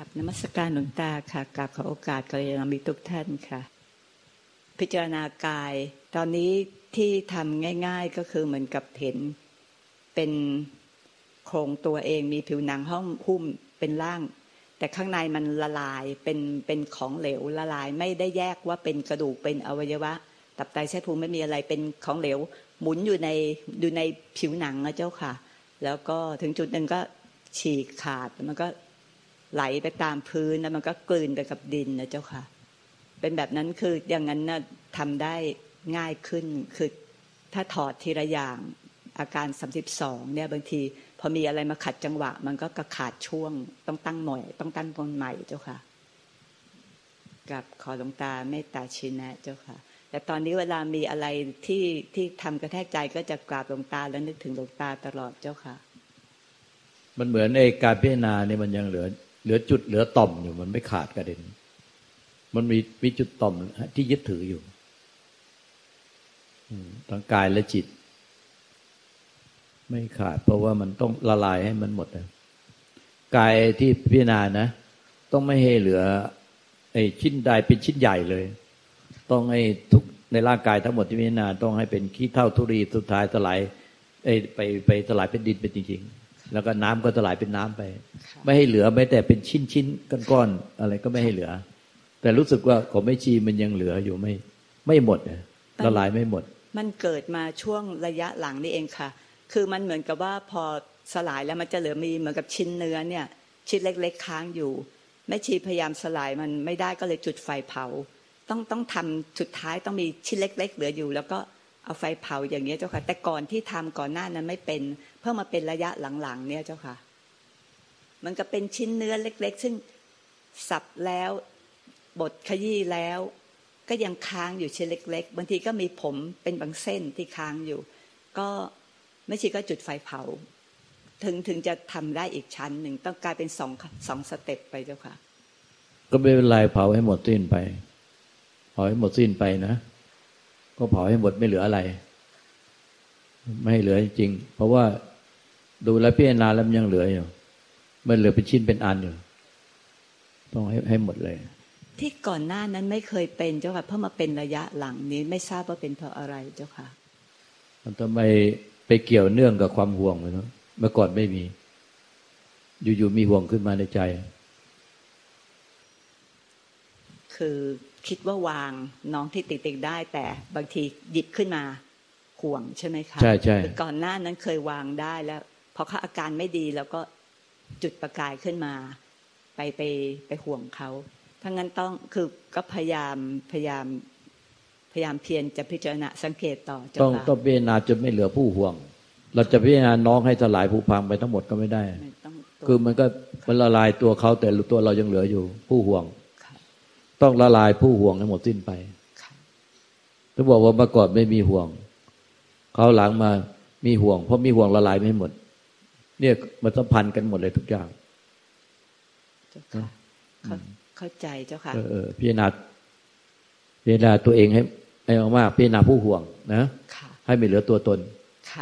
ครับนมัสการหลวงตาค่ะกราบขอโอกาสกัลยาณมิตรทุกท่านค่ะ พิจารณากาย ตอนนี้ที่ทำง่าย ๆก็คือเหมือนกับเห็น เป็นโครงตัวเองมีผิวหนังห้องหุ้มเป็นร่าง แต่ข้างในมันละลายเป็นเป็นของเหลวละลายไม่ได้แยกว่าเป็นกระดูกเป็นอวัยวะ ตับไตไส้พุงไม่มีอะไรเป็นของเหลว หมุนอยู่ในอยู่ในผิวหนังนะเจ้าค่ะ แล้วก็ถึงจุดหนึ่งก็ฉีกขาดมันก็ ไหลไปตามพื้นแล้วมันก็กลืนไปกับดินนะเจ้าค่ะ เป็นแบบนั้นคืออย่างนั้นนะทำได้ง่ายขึ้นคือถ้าถอดทีละอย่างอาการสามสิบสองเนี่ยบางที พอมีอะไรมาขัดจังหวะ มันก็กระขาดช่วงต้องตั้งหน่อย ต้องตั้งตนใหม่เจ้าค่ะ กับขอหลวงตาเมตตาชินะเจ้าค่ะ แต่ตอนนี้เวลามีอะไรที่ที่ทำกระแทกใจก็จะกราบหลวงตาแล้วนึกถึงหลวงตาตลอดเจ้าค่ะ มันเหมือนไอ้การพิจารณาเนี่ยมันยังเหลือ เหลือจุดเหลือต่อมอยู่มันไม่ขาดกระเด็น มันมีมีจุดต่อมที่ยึดถืออยู่ทั้งกายและจิต ไม่ขาด เพราะว่ามันต้องละลายให้มันหมดนะกายที่พิจารณานะ ต้องไม่ให้เหลือไอ้ชิ้นใดเป็นชิ้นใหญ่เลย ต้องให้ทุกในร่างกายทั้งหมดที่พิจารณาต้องให้เป็นขี้เท่าทุรีสุดท้ายสลายไปไปสลายเป็นดินเป็นจริงๆ แล้วก็น้ำก็สลายเป็นน้ำไป ไม่ให้เหลือแม้แต่เป็นชิ้นชิ้นก้อนๆอะไรก็ไม่ให้เหลือ แต่รู้สึกว่าของไม่ชีมันยังเหลืออยู่ไม่ไม่หมดละลายไม่หมด มันเกิดมาช่วงระยะหลังนี่เองค่ะ คือมันเหมือนกับว่าพอสลายแล้วมันจะเหลือมีเหมือนกับชิ้นเนื้อเนี่ย ชิ้นเล็ก ๆ ค้างอยู่แม่ชีพยายามสลายมันไม่ได้ก็เลยจุดไฟเผา ต้องต้องทำสุดท้ายต้องมีชิ้นเล็ก ๆ เหลืออยู่ แล้วก็ เอาไฟเผาอย่างเงี้ยเจ้าค่ะ แต่ก่อนที่ทำก่อนหน้านั้นไม่เป็น เพิ่งมาเป็นระยะหลังๆเนี่ยเจ้าค่ะ มันก็เป็นชิ้นเนื้อเล็ก ๆ ซึ่งสับแล้วบดขยี้แล้ว ก็ยังค้างอยู่ชิ้นเล็ก ๆ บางทีก็มีผมเป็นบางเส้นที่ค้างอยู่ ก็ไม่ชีก็จุดไฟเผา ถึงถึงจะทำได้อีกชั้นหนึ่งต้องกลายเป็นสองสองสเต็ปไปเจ้าค่ะ ก็ไม่เป็นไรเผาให้หมดสิ้นไปเผาให้หมดสิ้นไปนะ ก็เผาให้หมดไม่เหลืออะไร ไม่เหลือจริง เพราะว่าดูแลพิจารณาแล้วมันยังเหลืออยู่มันเหลือเป็นชิ้นเป็นอันอยู่ ต้องให้ให้หมดเลย ที่ก่อนหน้านั้นไม่เคยเป็นเจ้าค่ะเพราะมาเป็นระยะหลังนี้ไม่ทราบว่าเป็นเพราะอะไรเจ้าค่ะ มันทำไมไปเกี่ยวเนื่องกับความห่วงเลยเนาะเมื่อก่อนไม่มี อยู่ๆมีห่วงขึ้นมาในใจ คือ คิดว่าวางน้องที่ติดติดได้ แต่บางทีหยิบขึ้นมาห่วงใช่ไหมคะใช่ใช่ก่อนหน้านั้นเคยวางได้แล้วพอเขาอาการไม่ดีแล้วก็จุดประกายขึ้นมา ไปไปไปห่วงเขาทั้งนั้นต้องคือก็พยายามพยายามพยายามเพียรจะพิจารณาสังเกตต่อต้องต้องพิจารณาจนไม่เหลือผู้ห่วง เราจะพิจารณาน้องให้สลายผู้พังไปทั้งหมดก็ไม่ได้ คือมันก็มันละลายตัวเขาแต่ตัวเรายังเหลืออยู่ผู้ห่วง ต้องละลายผู้ห่วงให้หมดสิ้นไปถ้าบอกว่าเมื่อก่อนไม่มีห่วง เขาหลังมามีห่วง เพราะมีห่วงละลายไม่หมด เนี่ยมันสัมพันธ์กันหมดเลยทุกอย่างเข้าใจเจ้าค่ะเออพิจารณาพิจารณาตัวเองให้ให้มากพิจารณาผู้ห่วงนะให้ไม่เหลือตัวตน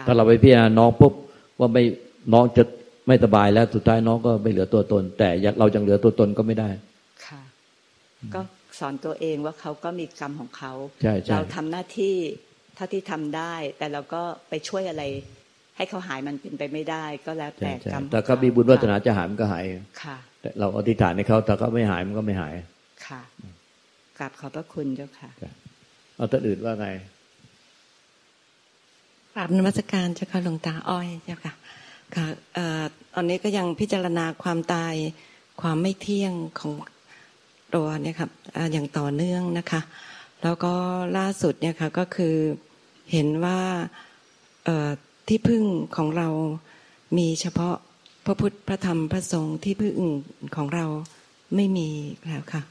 ถ้าเราไปพิจารณาน้องปุ๊บว่าไม่น้องจะไม่สบายแล้วสุดท้ายน้องก็ไม่เหลือตัวตน แต่เราจังเหลือตัวตนก็ไม่ได้ ก็สอนตัวเองว่าเขาก็มีกรรมของเขาเราทำหน้าที่เท่าที่ทำได้ แต่เราก็ไปช่วยอะไร ให้เขาหายมันเป็นไปไม่ได้ ก็แล้วแต่กรรมแต่เขามีบุญวัฒนาจะหายมันก็หายค่ะแต่เราอธิษฐานให้เขาแต่เขาไม่หายมันก็ไม่หายค่ะกราบขอบพระคุณเจ้าค่ะเอาตัวอื่นว่าไงกราบนมัสการเจ้าค่ะหลวงตาอ้อยเจ้าค่ะค่ะตอนนี้ก็ยังพิจารณาความตายความไม่เที่ยงของ ตัวเนี่ยครับอย่างต่อเนื่องนะคะ แล้วก็ล่าสุดเนี่ยค่ะก็คือเห็นว่าที่พึ่งของเรามีเฉพาะพระพุทธพระธรรมพระสงฆ์ที่พึ่งของเราไม่มีแล้วค่ะ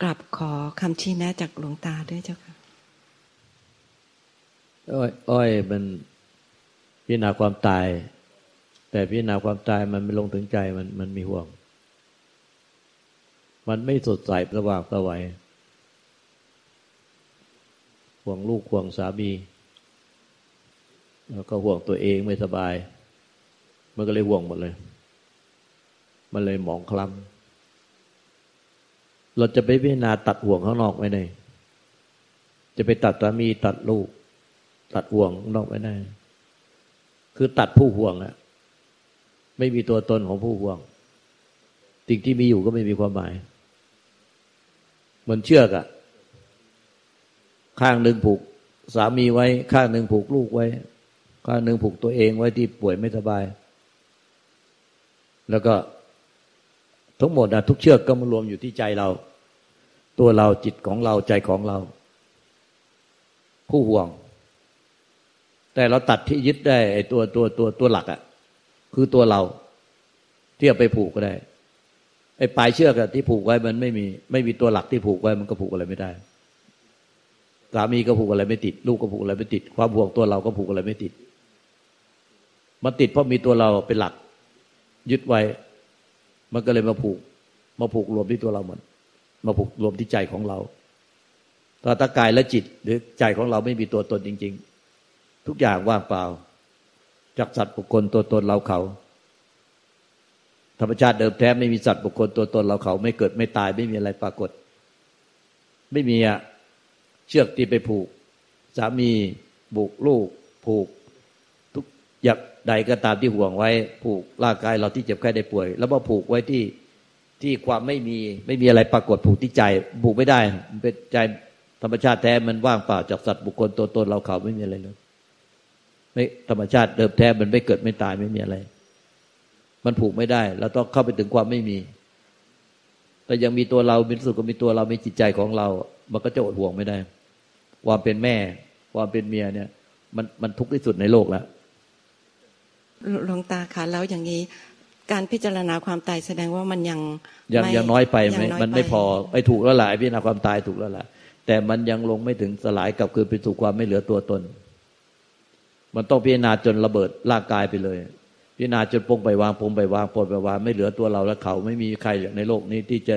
กลับขอคำชี้แนะจากหลวงตาด้วยเจ้าค่ะอ้อยอ้อยมันพิจารณาความตาย แต่พิจารณาความตายมันไม่ลงถึงใจมันมันมีห่วง มันไม่สดใสสว่างสวัยห่วงลูกห่วงสามี แล้วก็ห่วงตัวเองไม่สบาย มันก็เลยห่วงหมดเลย มันเลยหมองคล้ำเราจะไปพิจารณาตัดห่วงข้างนอกไว้ไหนจะไปตัดสามีตัดลูก ตัดห่วงข้างนอกไว้ไหนคือตัดผู้ห่วงอะไม่มีตัวตนของผู้ห่วงสิ่งที่มีอยู่ก็ไม่มีความหมาย มือนเชือกอะข้างหนึ่งผูกสามีไว้ ข้างหนึ่งผูกลูกไว้ ข้างหนึ่งผูกตัวเองไว้ที่ป่วยไม่สบาย แล้วก็ทั้งหมดนะทุกเชือกก็มารวมอยู่ที่ใจเรา ตัวเราจิตของเราใจของเรา ผู้ห่วง แต่เราตัดที่ยึดได้ไอ้ตัวตัวตัวตัวหลักอะ่ะ คือตัวเรา ที่เอาไปผูกก็ได้ ไอ้ปลายเชือกที่ผูกไว้มันไม่มี ไม่มีตัวหลักที่ผูกไว้มันก็ผูกอะไรไม่ได้สามีก็ผูกอะไรไม่ติด ลูกก็ผูกอะไรไม่ติด ความห่วงตัวเราก็ผูกอะไรไม่ติด มันติดเพราะมีตัวเราเป็นหลัก ยึดไว้ มันก็เลยมาผูก มาผูกรวมที่ตัวเราหมดมาผูกรวมที่ใจของเราตาตากายและจิต หรือใจของเราไม่มีตัวตนจริง ๆ ทุกอย่างว่างเปล่าจากสัตว์บุคคลตัวตนเราเขา ธรรมชาติเดิมแท้ไม่มีสัตว์บุคคลตัวตนเราเขาไม่เกิดไม่ตายไม่มีอะไรปรากฏ ไม่มีอะเชือกที่ไปผูก สามีบุกลูก ผูก ทุกอย่างใดก็ตามที่ห่วงไว้ ผูกร่างกายเราที่เจ็บไข้ได้ป่วย แล้วมาผูกไว้ที่ที่ความไม่มีไม่มีอะไรปรากฏผูกที่ใจผูกไม่ได้มันเป็นใจธรรมชาติแท้มันว่างเปล่าจากสัตว์บุคคลตัวตนเราเขาไม่มีอะไรเลยไม่ธรรมชาติเดิมแท้มันไม่เกิดไม่ตายไม่มีอะไร มันผูกไม่ได้เราต้องเข้าไปถึงความไม่มี แต่ยังมีตัวเรามีสุขก็มีตัวเรามีจิตใจของเรา มันก็จะอดห่วงไม่ได้ ความเป็นแม่ ความเป็นเมียเนี่ย มันมันทุกข์ที่สุดในโลกแล้วหลวงตาคะแล้วอย่างนี้ การพิจารณาความตายแสดงว่ามันยังยังยังน้อยไปไหมมันไม่พอไอ้ถูกแล้วหละพิจารณาความตายถูกแล้วละแต่มันยังลงไม่ถึงสลายกับคือไปสู่ความไม่เหลือตัวตน มันต้องพิจารณาจนระเบิดร่างกายไปเลย พิจารณาจนปงไปวางปงไปวางปนไปวางไม่เหลือตัวเราและเขาไม่มีใครในโลกนี้ที่จะ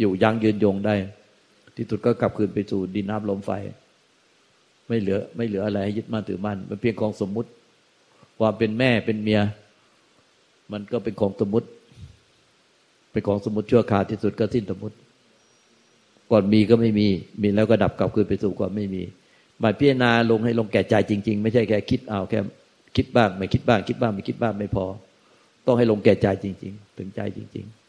อยู่ยั่งยืนยงได้ ที่สุดก็กลับคืนไปสู่ดินน้ำลมไฟ ไม่เหลือไม่เหลืออะไรให้ยึดมั่นถือมั่นมันเพียงของสมมุติความเป็นแม่เป็นเมีย มันก็เป็นของสมมติ เป็นของสมมติชั่วคราวที่สุดก็สิ้นสมมติ ก่อนมีก็ไม่มี มีแล้วก็ดับกลับคืนไปสู่ความไม่มีหมายพิจารณาลงให้ลงแก่ใจจริง ๆ ไม่ใช่แค่คิดเอาแค่ คิดบ้าง ไม่คิดบ้าง คิดบ้าง ไม่คิดบ้างไม่พอ ต้องให้ลงแก่ใจจริง ๆ ถึงใจจริง ๆ